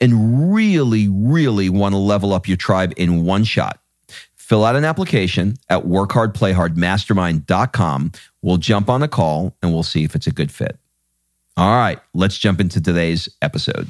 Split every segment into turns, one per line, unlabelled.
and really, really want to level up your tribe in one shot, fill out an application at workhardplayhardmastermind.com. We'll jump on a call and we'll see if it's a good fit. All right, let's jump into today's episode.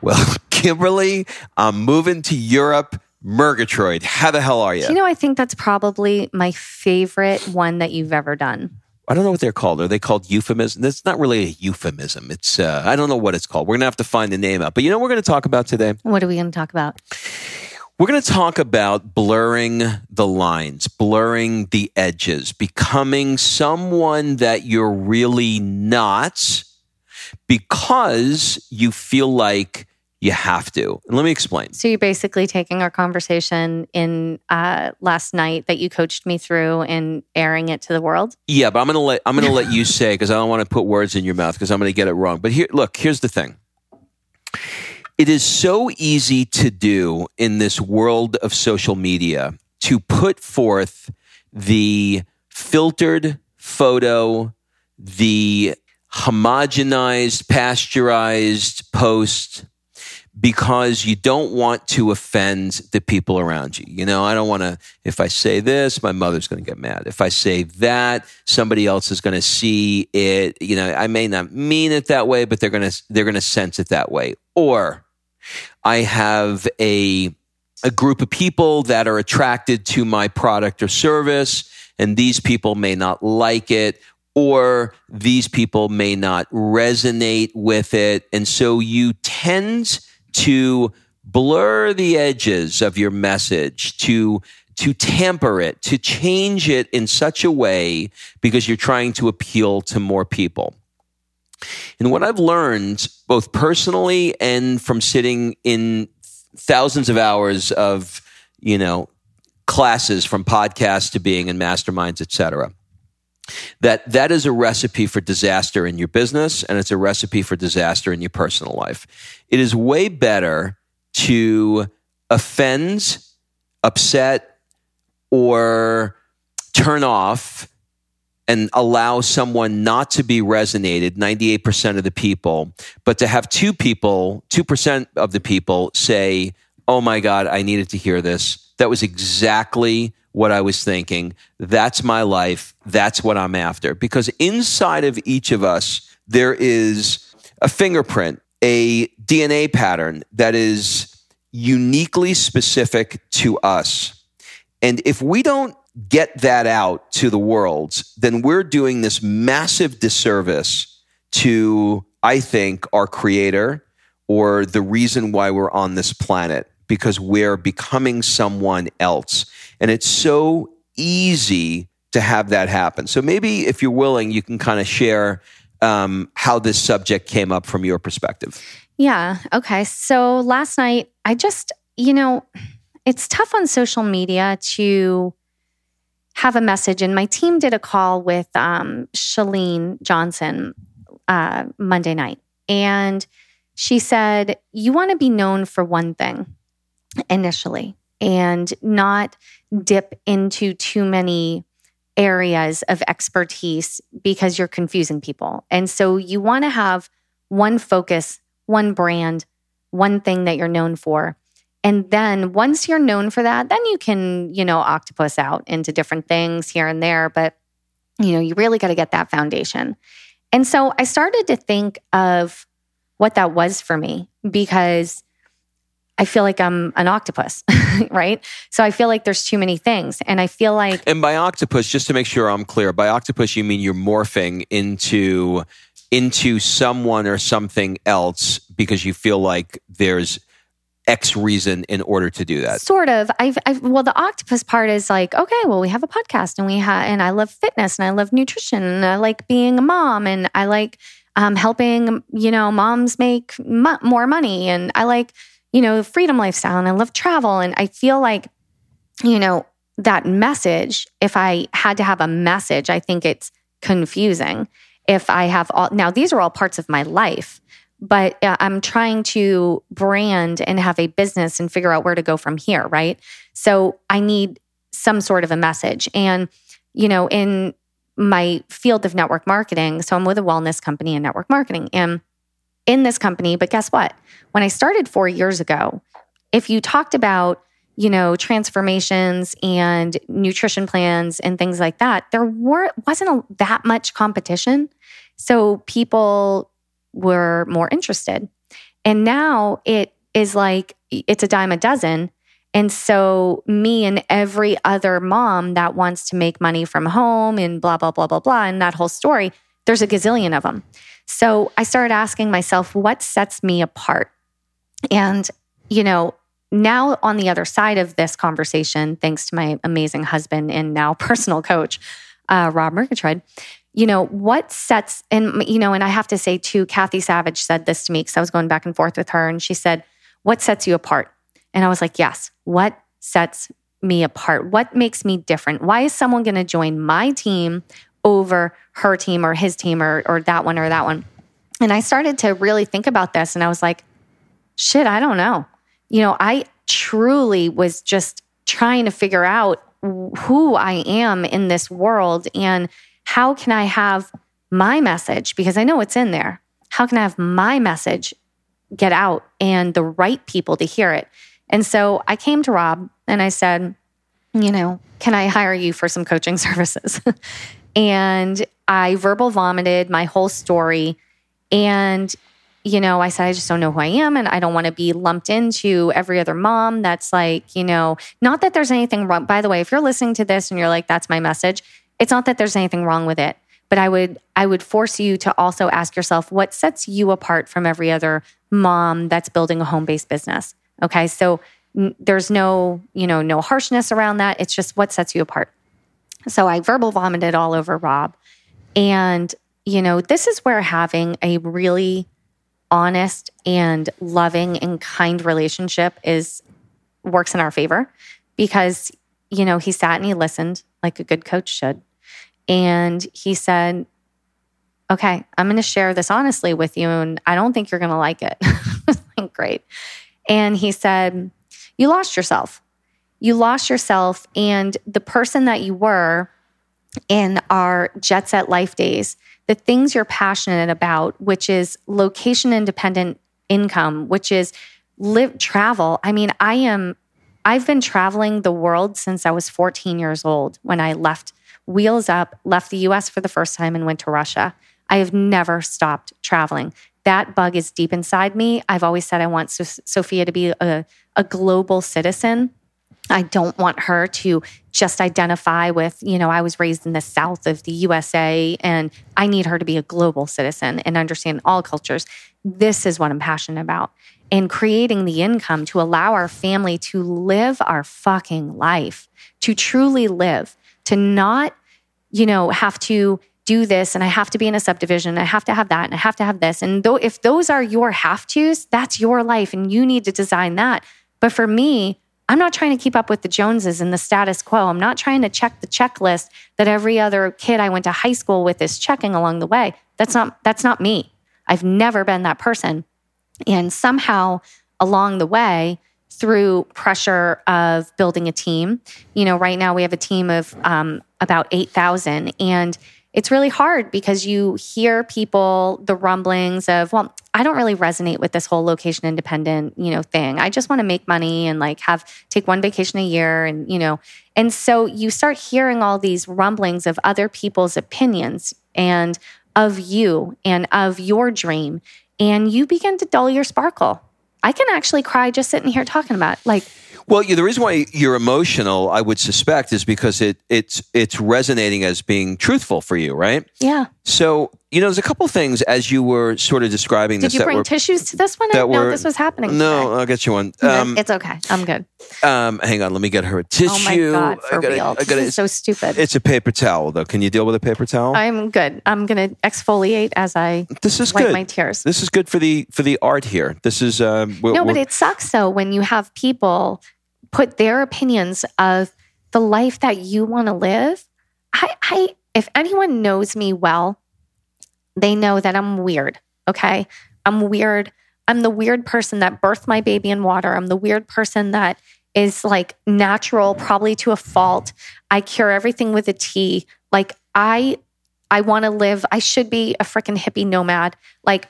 Well, Kimberly, I'm moving to Europe. Murgatroyd, how the hell are you?
You know, I think that's probably my favorite one that you've ever done.
I don't know what they're called. Are they called euphemism? It's not really a euphemism. It's uh, I don't know what it's called. We're gonna have to find the name out. But you know, what we're gonna talk about today.
What are we gonna talk about?
We're going to talk about blurring the lines, blurring the edges, becoming someone that you're really not because you feel like you have to. And let me explain.
So you're basically taking our conversation in uh, last night that you coached me through and airing it to the world.
Yeah, but I'm gonna let I'm gonna let you say because I don't want to put words in your mouth because I'm gonna get it wrong. But here, look, here's the thing. It is so easy to do in this world of social media to put forth the filtered photo, the homogenized, pasteurized post because you don't want to offend the people around you. You know, I don't want to, if I say this, my mother's going to get mad. If I say that, somebody else is going to see it. You know, I may not mean it that way, but they're going to, they're going to sense it that way. Or I have a, a group of people that are attracted to my product or service, and these people may not like it or these people may not resonate with it. And so you tend to blur the edges of your message, to to temper it, to change it in such a way because you're trying to appeal to more people. And what I've learned, both personally and from sitting in thousands of hours of, you know, classes from podcasts to being in masterminds, etc., that that is a recipe for disaster in your business and it's a recipe for disaster in your personal life. It is way better to offend, upset, or turn off and allow someone not to be resonated 98% of the people but to have two people 2% of the people say oh my god i needed to hear this that was exactly what I was thinking. That's my life. That's what I'm after. Because inside of each of us, there is a fingerprint, a DNA pattern that is uniquely specific to us. And if we don't get that out to the world, then we're doing this massive disservice to, I think, our creator or the reason why we're on this planet because we're becoming someone else. And it's so easy to have that happen. So maybe if you're willing, you can kind of share um, how this subject came up from your perspective.
Yeah. Okay. So last night, I just, you know, it's tough on social media to have a message. And my team did a call with um, Chalene Johnson uh, Monday night. And she said, You want to be known for one thing initially and not dip into too many areas of expertise because you're confusing people. And so you want to have one focus, one brand, one thing that you're known for. And then once you're known for that, then you can, you know, octopus out into different things here and there. But, you know, you really got to get that foundation. And so I started to think of what that was for me because I feel like I'm an octopus, right? So I feel like there's too many things. And I feel like.
And by octopus, just to make sure I'm clear, by octopus, you mean you're morphing into into someone or something else because you feel like there's X reason in order to do that.
Sort of. I've, I've, well, the octopus part is like, okay, well, we have a podcast and we have, and I love fitness and I love nutrition and I like being a mom and I like um, helping, you know, moms make more money and I like you know, freedom lifestyle and I love travel. And I feel like, you know, that message, if I had to have a message, I think it's confusing. If I have all, now these are all parts of my life, but uh, I'm trying to brand and have a business and figure out where to go from here, right? So I need some sort of a message. And, you know, in my field of network marketing, so I'm with a wellness company in network marketing. And in this company. But guess what? When I started four years ago, if you talked about, you know, transformations and nutrition plans and things like that, there weren't, wasn't a, that much competition. So people were more interested. And now it is like it's a dime a dozen. And so, me and every other mom that wants to make money from home and blah, blah, blah, blah, blah, and that whole story, there's a gazillion of them. So I started asking myself, what sets me apart? And, you know, now on the other side of this conversation, thanks to my amazing husband and now personal coach, uh, Rob Murgatroyd, you know, what sets, and, you know, and I have to say too, Kathy Savage said this to me because I was going back and forth with her and she said, what sets you apart? And I was like, yes, what sets me apart? What makes me different? Why is someone going to join my team over her team or his team or, or that one or that one. And I started to really think about this and I was like, shit, I don't know. You know, I truly was just trying to figure out who I am in this world and how can I have my message, because I know it's in there. How can I have my message get out and the right people to hear it? And so I came to Rob and I said, you know, can I hire you for some coaching services? And I verbal vomited my whole story. And, you know, I said, I just don't know who I am. And I don't want to be lumped into every other mom that's like, you know, not that there's anything wrong. By the way, if you're listening to this and you're like, that's my message, it's not that there's anything wrong with it. But I would I would force you to also ask yourself what sets you apart from every other mom that's building a home-based business. Okay? So n- there's no, you know, no harshness around that. It's just what sets you apart. So I verbal vomited all over Rob. And, you know, this is where having a really honest and loving and kind relationship is works in our favor because, you know, he sat and he listened like a good coach should. And he said, Okay, I'm going to share this honestly with you, and I don't think you're going to like it. like, Great. And he said, You lost yourself you lost yourself and the person that you were in our jet set life days, the things you're passionate about, which is location independent income, which is live travel. I mean, I am I've been traveling the world since I was 14 years old when I left Wheels Up, left the US for the first time and went to Russia. I have never stopped traveling. That bug is deep inside me. I've always said I want Sophia to be a, a global citizen I don't want her to just identify with, you know, I was raised in the South of the USA and I need her to be a global citizen and understand all cultures. This is what I'm passionate about. and creating the income to allow our family to live our fucking life, to truly live, to not, you know, have to do this and I have to be in a subdivision, I have to have that, and I have to have this. And though if those are your have tos, that's your life and you need to design that. But for me, I'm not trying to keep up with the Joneses and the status quo. I'm not trying to check the checklist that every other kid I went to high school with is checking along the way. That's not that's not me. I've never been that person. And somehow along the way, through pressure of building a team, you know, right now we have a team of um, about 8,000. And it's really hard because you hear people, the rumblings of, well, I don't really resonate with this whole location independent, you know, thing. I just want to make money and like have take one vacation a year and, you know, and so you start hearing all these rumblings of other people's opinions and of you and of your dream and you begin to dull your sparkle. I can actually cry just sitting here talking about it. like
well, the reason why you're emotional, I would suspect, is because it it's it's resonating as being truthful for you, right?
Yeah.
So you know, there's a couple things as you were sort of describing this.
Did
this.
you bring
were,
tissues to this one?
That
know
were-
this was happening.
No,
today.
I'll get you one. Um,
it's okay. I'm good.
um, hang on, let me get her a tissue.
Oh my god, for
I gotta,
real.
I gotta,
this is so stupid.
it's a paper towel, though. Can you deal with a paper towel?
I'm good. I'm gonna exfoliate as I
this is
wipe
good.
my tears.
This is good for the for the art here. This is um,
No, but it sucks though when you have people put their opinions of the life that you want to live. I, I, if anyone knows me well, they know that I'm weird. Okay. I'm weird. I'm the weird person that birthed my baby in water. I'm the weird person that is like natural, probably to a fault. I cure everything with a tea. Like I, I want to live. I should be a freaking hippie nomad. Like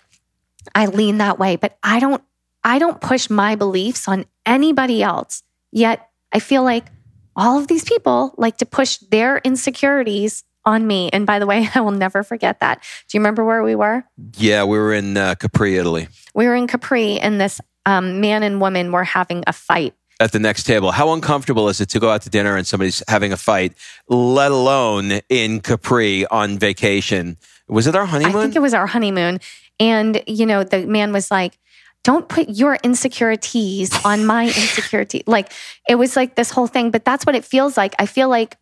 I lean that way, but I don't I don't push my beliefs on anybody else. Yet I feel like all of these people like to push their insecurities on me. And by the way, I will never forget that. Do you remember where we were?
yeah, we were in uh, Capri, Italy,
We were in Capri and this um, man and woman were having a fight.
at the next table. How uncomfortable is it to go out to dinner and somebody's having a fight, let alone in Capri on vacation? Was it our honeymoon?
I think it was our honeymoon. And, you know, the man was like, don't put your insecurities on my insecurity. Like it was like this whole thing, but that's what it feels like. I feel like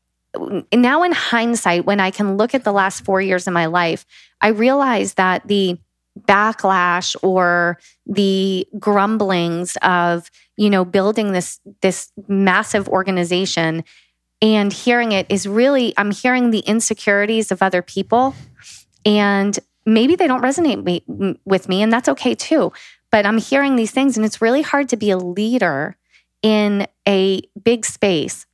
now in hindsight, when I can look at the last four years of my life, I realize that the backlash or the grumblings of, you know, building this this massive organization and hearing it is really I'm hearing the insecurities of other people and maybe they don't resonate me, with me and that's okay too but i'm hearing these things and it's really hard to be a leader in a big space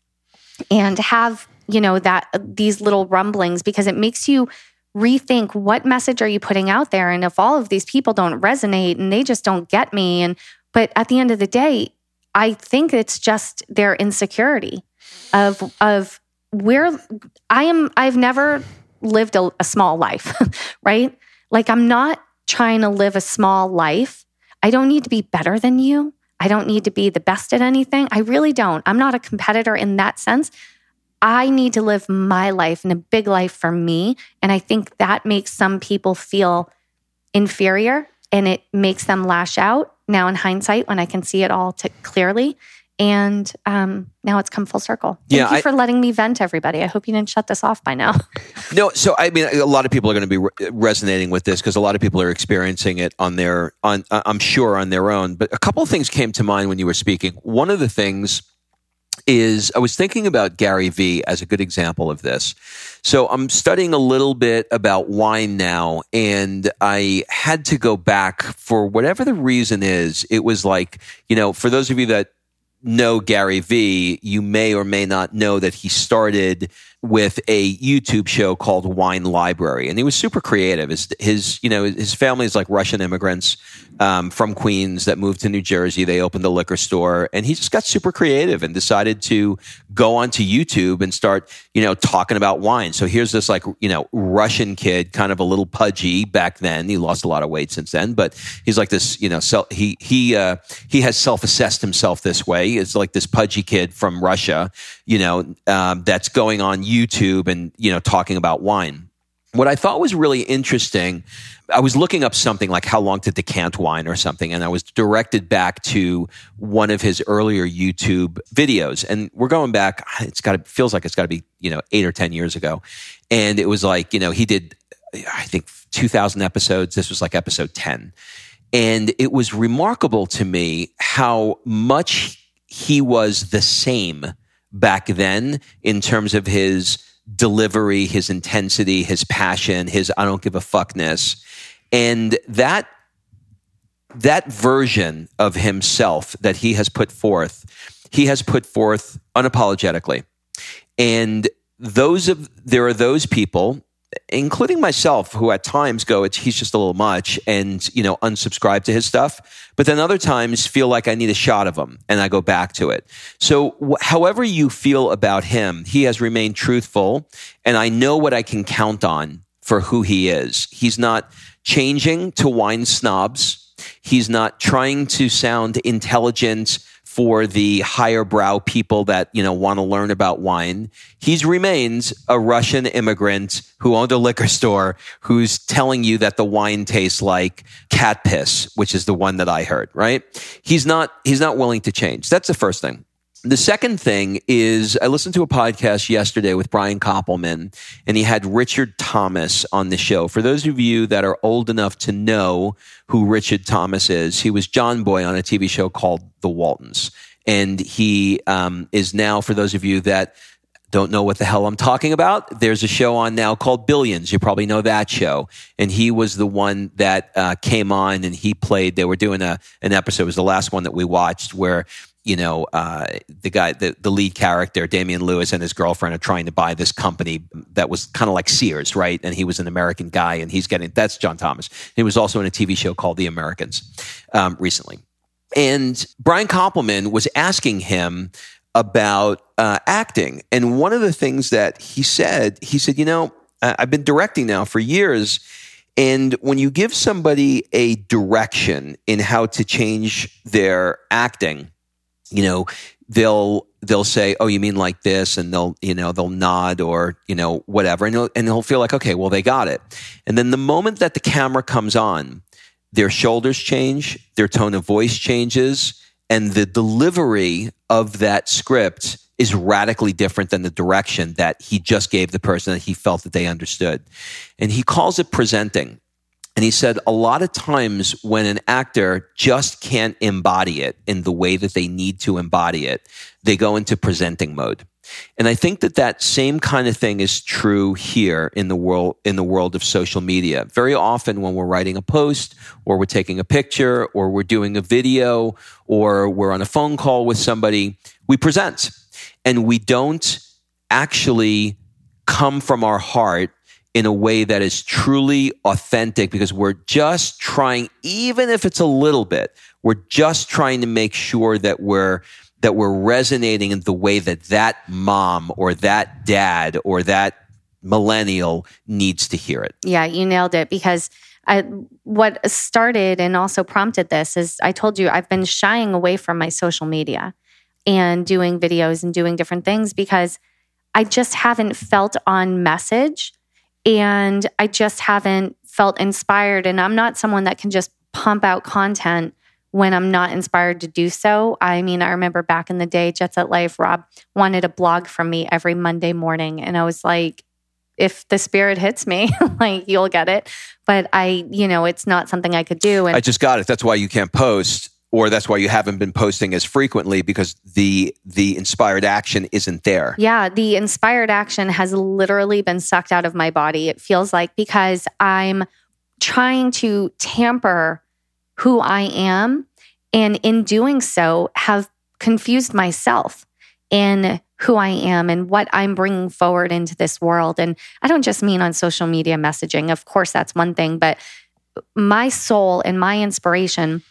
and have you know that these little rumblings because it makes you rethink what message are you putting out there. And if all of these people don't resonate and they just don't get me and but at the end of the day i think it's just their insecurity of of where i am i've never lived a, a small life right? Like i'm not trying to live a small life i don't need to be better than you i don't need to be the best at anything i really don't i'm not a competitor in that sense I need to live my life and a big life for me. And I think that makes some people feel inferior and it makes them lash out now in hindsight when I can see it all t- clearly. And um, now it's come full circle. Thank
Yeah,
you
I-
for letting me vent, everybody. I hope you didn't shut this off by now.
No, so I mean, a lot of people are going to be re- resonating with this because a lot of people are experiencing it on their, on uh, I'm sure on their own. But a couple of things came to mind when you were speaking. One of the things is I was thinking about Gary Vee as a good example of this. So I'm studying a little bit about wine now, and I had to go back for whatever the reason is. It was like, you know, for those of you that know Gary Vee, you may or may not know that he started with a YouTube show called Wine Library, and he was super creative. His, his you know, his family is like Russian immigrants um, from Queens that moved to New Jersey. They opened a liquor store, and he just got super creative and decided to go onto YouTube and start, you know, talking about wine. So here's this like, you know, Russian kid, kind of a little pudgy back then. He lost a lot of weight since then, but he's like this, you know, self, he he uh, he has self assessed himself this way. It's like this pudgy kid from Russia, you know, um, that's going on YouTube and you know talking about wine. what I thought was really interesting, I was looking up something like how long to decant wine or something, and I was directed back to one of his earlier YouTube videos. And we're going back, it's got to, feels like it's got to be, you know, eight or 10 years ago. And it was like, you know, he did, I think, 2,000 episodes. This was like episode 10. And it was remarkable to me how much he was the same back then in terms of his delivery, his intensity, his passion, his I don't give a fuckness. And that that version of himself that he has put forth, he has put forth unapologetically. And those of there are those people including myself, who at times go, he's just a little much and, you know, unsubscribe to his stuff. But then other times feel like I need a shot of him and I go back to it. So however you feel about him, he has remained truthful and I know what I can count on for who he is. He's not changing to wine snobs. He's not trying to sound intelligent for the higher brow people that you know want to learn about wine. He remains a Russian immigrant who owned a liquor store who's telling you that the wine tastes like cat piss, which is the one that I heard. Right? He's not. He's not willing to change. That's the first thing. The second thing is I listened to a podcast yesterday with Brian Koppelman, and he had Richard Thomas on the show. For those of you that are old enough to know who Richard Thomas is, he was John Boy on a TV show called The Waltons. And he um, is now, for those of you that don't know what the hell I'm talking about, there's a show on now called Billions. You probably know that show. And he was the one that uh, came on and he played. They were doing a, an episode, it was the last one that we watched, where you know, uh, the guy, the, the lead character, Damian Lewis, and his girlfriend are trying to buy this company that was kind of like Sears, right? And he was an American guy, and he's getting that's John Thomas. He was also in a TV show called The Americans um, recently. And Brian Koppelman was asking him about uh, acting. And one of the things that he said, he said, you know, I've been directing now for years. And when you give somebody a direction in how to change their acting, you know, they'll they'll say, "Oh, you mean like this?" and they'll you know they'll nod or you know whatever, and he'll, and he'll feel like, "Okay, well they got it." And then the moment that the camera comes on, their shoulders change, their tone of voice changes, and the delivery of that script is radically different than the direction that he just gave the person that he felt that they understood. And he calls it presenting. And he said a lot of times when an actor just can't embody it in the way that they need to embody it, they go into presenting mode. And I think that that same kind of thing is true here in the world, in the world of social media. Very often when we're writing a post or we're taking a picture or we're doing a video or we're on a phone call with somebody, we present and we don't actually come from our heart in a way that is truly authentic because we're just trying, even if it's a little bit, we're just trying to make sure that we're that we're resonating in the way that that mom or that dad or that millennial needs to hear it.
Yeah, you nailed it because I, what started and also prompted this is I told you I've been shying away from my social media and doing videos and doing different things because I just haven't felt on message and I just haven't felt inspired. And I'm not someone that can just pump out content when I'm not inspired to do so. I mean, I remember back in the day, Jet Set Life, Rob wanted a blog from me every Monday morning. And I was like, if the spirit hits me, like you'll get it. But I, you know, it's not something I could do.
And I just got it. That's why you can't post or that's why you haven't been posting as frequently because the the inspired action isn't there.
Yeah, the inspired action has literally been sucked out of my body. It feels like because I'm trying to tamper who I am and in doing so have confused myself in who I am and what I'm bringing forward into this world. And I don't just mean on social media messaging. Of course that's one thing, but my soul and my inspiration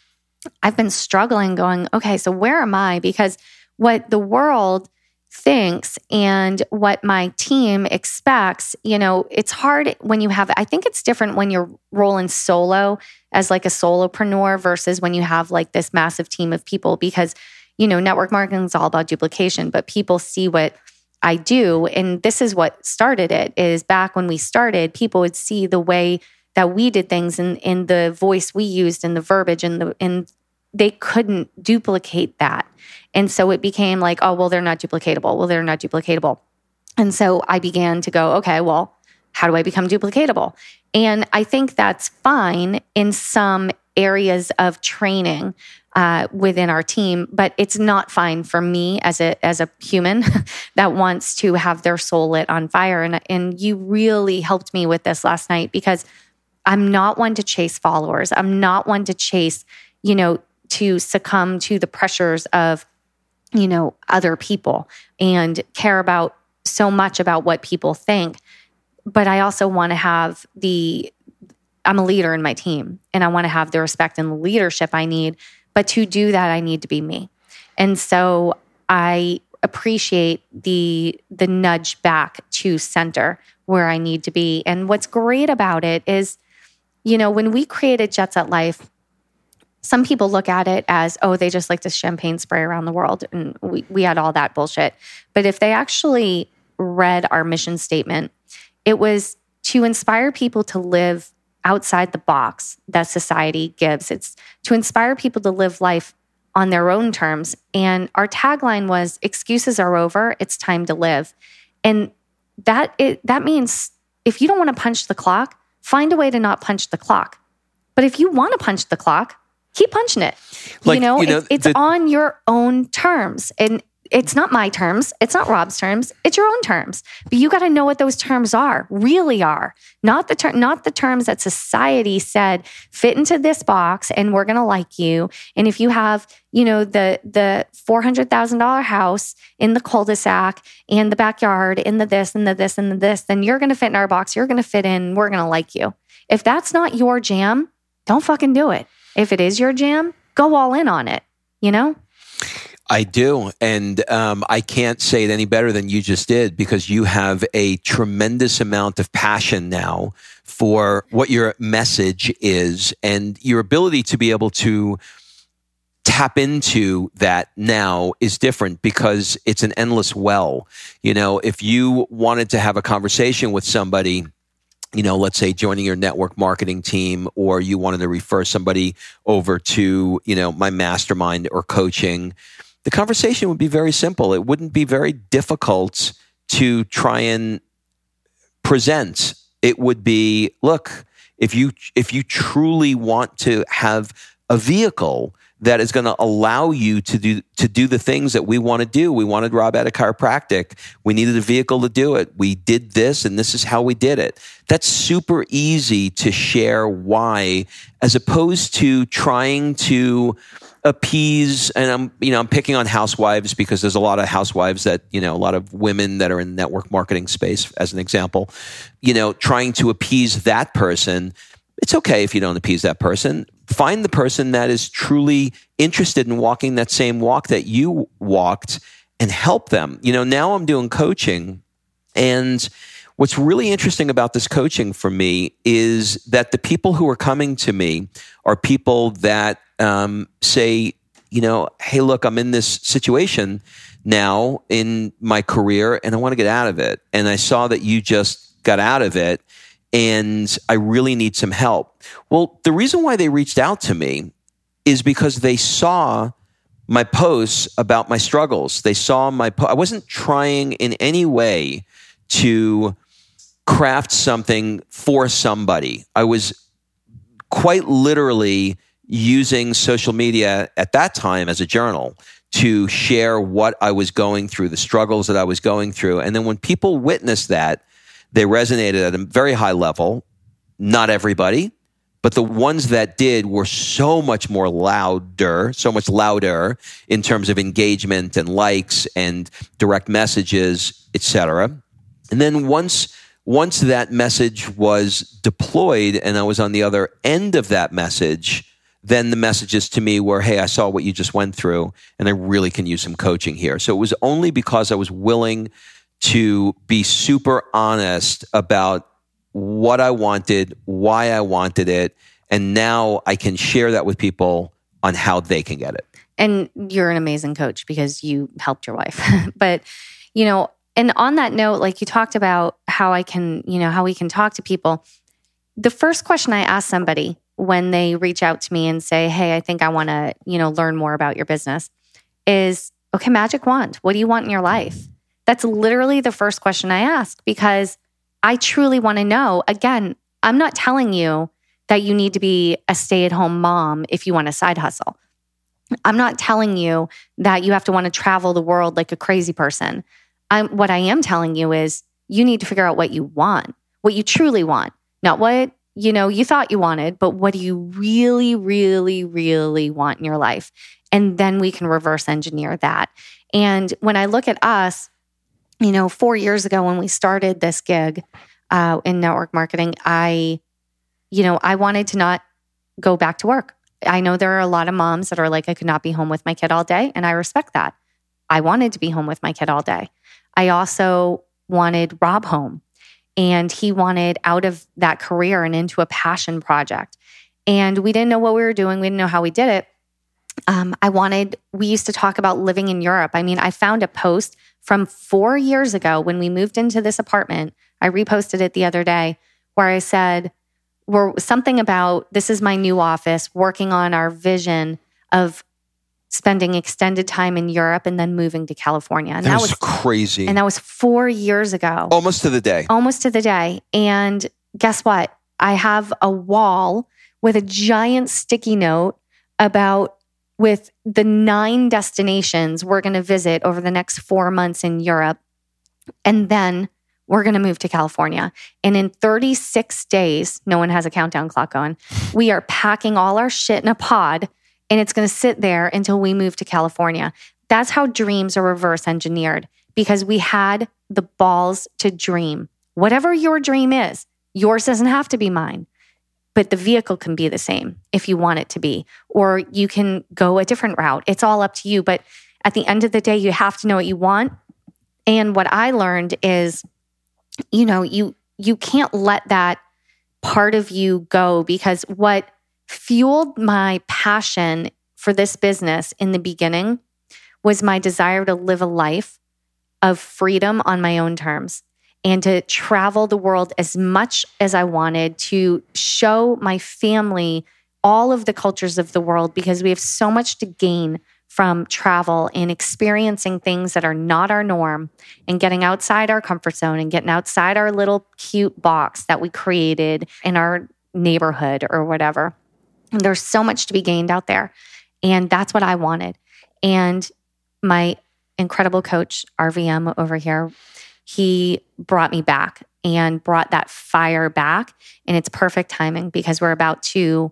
I've been struggling going, okay, so where am I? Because what the world thinks and what my team expects, you know, it's hard when you have, I think it's different when you're rolling solo as like a solopreneur versus when you have like this massive team of people because, you know, network marketing is all about duplication, but people see what I do. And this is what started it is back when we started, people would see the way that we did things and in, in the voice we used and the verbiage and the and they couldn't duplicate that. And so it became like, oh, well, they're not duplicatable. Well, they're not duplicatable. And so I began to go, okay, well, how do I become duplicatable? And I think that's fine in some areas of training uh, within our team, but it's not fine for me as a as a human that wants to have their soul lit on fire. And and you really helped me with this last night because I'm not one to chase followers. I'm not one to chase, you know, to succumb to the pressures of, you know, other people and care about so much about what people think. But I also want to have the I'm a leader in my team and I want to have the respect and leadership I need. But to do that, I need to be me. And so I appreciate the the nudge back to center where I need to be. And what's great about it is, you know, when we created Jet Set Life, some people look at it as, oh, they just like to champagne spray around the world. And we, we had all that bullshit. But if they actually read our mission statement, it was to inspire people to live outside the box that society gives. It's to inspire people to live life on their own terms. And our tagline was excuses are over, it's time to live. And that it, that means if you don't want to punch the clock, find a way to not punch the clock. But if you want to punch the clock, keep punching it. Like, you know, you know it's, it's the, on your own terms. And it's not my terms. It's not Rob's terms. It's your own terms. But you got to know what those terms are, really are. Not the ter- not the terms that society said fit into this box and we're going to like you. And if you have, you know, the the $400,000 house in the cul-de-sac and the backyard and the this and the this and the this, then you're going to fit in our box. You're going to fit in. We're going to like you. If that's not your jam, don't fucking do it. If it is your jam, go all in on it, you know?
I do. And um, I can't say it any better than you just did because you have a tremendous amount of passion now for what your message is and your ability to be able to tap into that now is different because it's an endless well. You know, if you wanted to have a conversation with somebody, you know, let's say joining your network marketing team, or you wanted to refer somebody over to, you know, my mastermind or coaching, the conversation would be very simple. It wouldn't be very difficult to try and present. It would be, look, if you if you truly want to have a vehicle that is going to allow you to do to do the things that we want to do. We wanted Rob at a chiropractic. We needed a vehicle to do it. We did this and this is how we did it. That's super easy to share why as opposed to trying to appease and I'm you know I'm picking on housewives because there's a lot of housewives that you know a lot of women that are in network marketing space as an example you know trying to appease that person it's okay if you don't appease that person find the person that is truly interested in walking that same walk that you walked and help them you know now I'm doing coaching and What's really interesting about this coaching for me is that the people who are coming to me are people that um, say, you know, hey, look, I'm in this situation now in my career and I want to get out of it. And I saw that you just got out of it and I really need some help. Well, the reason why they reached out to me is because they saw my posts about my struggles. They saw my po- I wasn't trying in any way to craft something for somebody. I was quite literally using social media at that time as a journal to share what I was going through, the struggles that I was going through. And then when people witnessed that, they resonated at a very high level. Not everybody, but the ones that did were so much more louder, so much louder in terms of engagement and likes and direct messages, etc. And then once once that message was deployed and I was on the other end of that message, then the messages to me were, Hey, I saw what you just went through and I really can use some coaching here. So it was only because I was willing to be super honest about what I wanted, why I wanted it. And now I can share that with people on how they can get it.
And you're an amazing coach because you helped your wife. but, you know, and on that note, like you talked about how I can, you know, how we can talk to people. The first question I ask somebody when they reach out to me and say, Hey, I think I want to, you know, learn more about your business is, okay, magic wand. What do you want in your life? That's literally the first question I ask because I truly want to know. Again, I'm not telling you that you need to be a stay at home mom if you want a side hustle. I'm not telling you that you have to want to travel the world like a crazy person. I'm, what I am telling you is you need to figure out what you want, what you truly want, not what you know you thought you wanted, but what do you really, really, really want in your life, and then we can reverse engineer that. And when I look at us, you know, four years ago when we started this gig uh, in network marketing, I, you know, I wanted to not go back to work. I know there are a lot of moms that are like, I could not be home with my kid all day. And I respect that. I wanted to be home with my kid all day. I also wanted Rob home and he wanted out of that career and into a passion project. And we didn't know what we were doing. We didn't know how we did it. Um, I wanted, we used to talk about living in Europe. I mean, I found a post from four years ago when we moved into this apartment. I reposted it the other day where I said, we're something about this is my new office, working on our vision of spending extended time in Europe and then moving to California. And
that, that was, was crazy.
And that was four years ago.
Almost to the day.
Almost to the day. And guess what? I have a wall with a giant sticky note about with the nine destinations we're going to visit over the next four months in Europe. And then we're going to move to California. And in 36 days, no one has a countdown clock on. we are packing all our shit in a pod and it's going to sit there until we move to California. That's how dreams are reverse engineered because we had the balls to dream. Whatever your dream is, yours doesn't have to be mine, but the vehicle can be the same if you want it to be, or you can go a different route. It's all up to you. But at the end of the day, you have to know what you want. And what I learned is, you know, you you can't let that part of you go because what fueled my passion for this business in the beginning was my desire to live a life of freedom on my own terms and to travel the world as much as I wanted to show my family all of the cultures of the world because we have so much to gain from travel and experiencing things that are not our norm and getting outside our comfort zone and getting outside our little cute box that we created in our neighborhood or whatever. And there's so much to be gained out there. And that's what I wanted. And my incredible coach, RVM over here, he brought me back and brought that fire back. And it's perfect timing because we're about to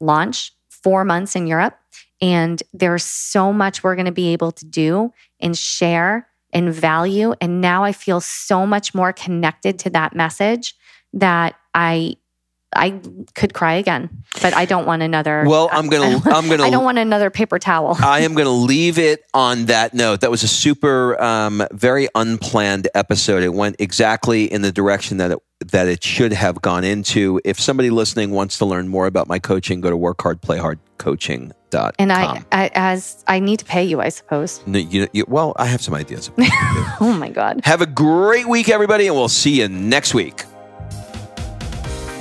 launch four months in Europe. And there's so much we're going to be able to do and share and value. And now I feel so much more connected to that message that I I could cry again, but I don't want another.
Well, I'm gonna, I'm gonna.
I don't want another paper towel.
I am gonna leave it on that note. That was a super, um, very unplanned episode. It went exactly in the direction that it that it should have gone into. If somebody listening wants to learn more about my coaching, go to workhardplayhardcoaching.com.
And I, I, as I need to pay you, I suppose.
No, you, you, well, I have some ideas.
oh my god!
Have a great week, everybody, and we'll see you next week.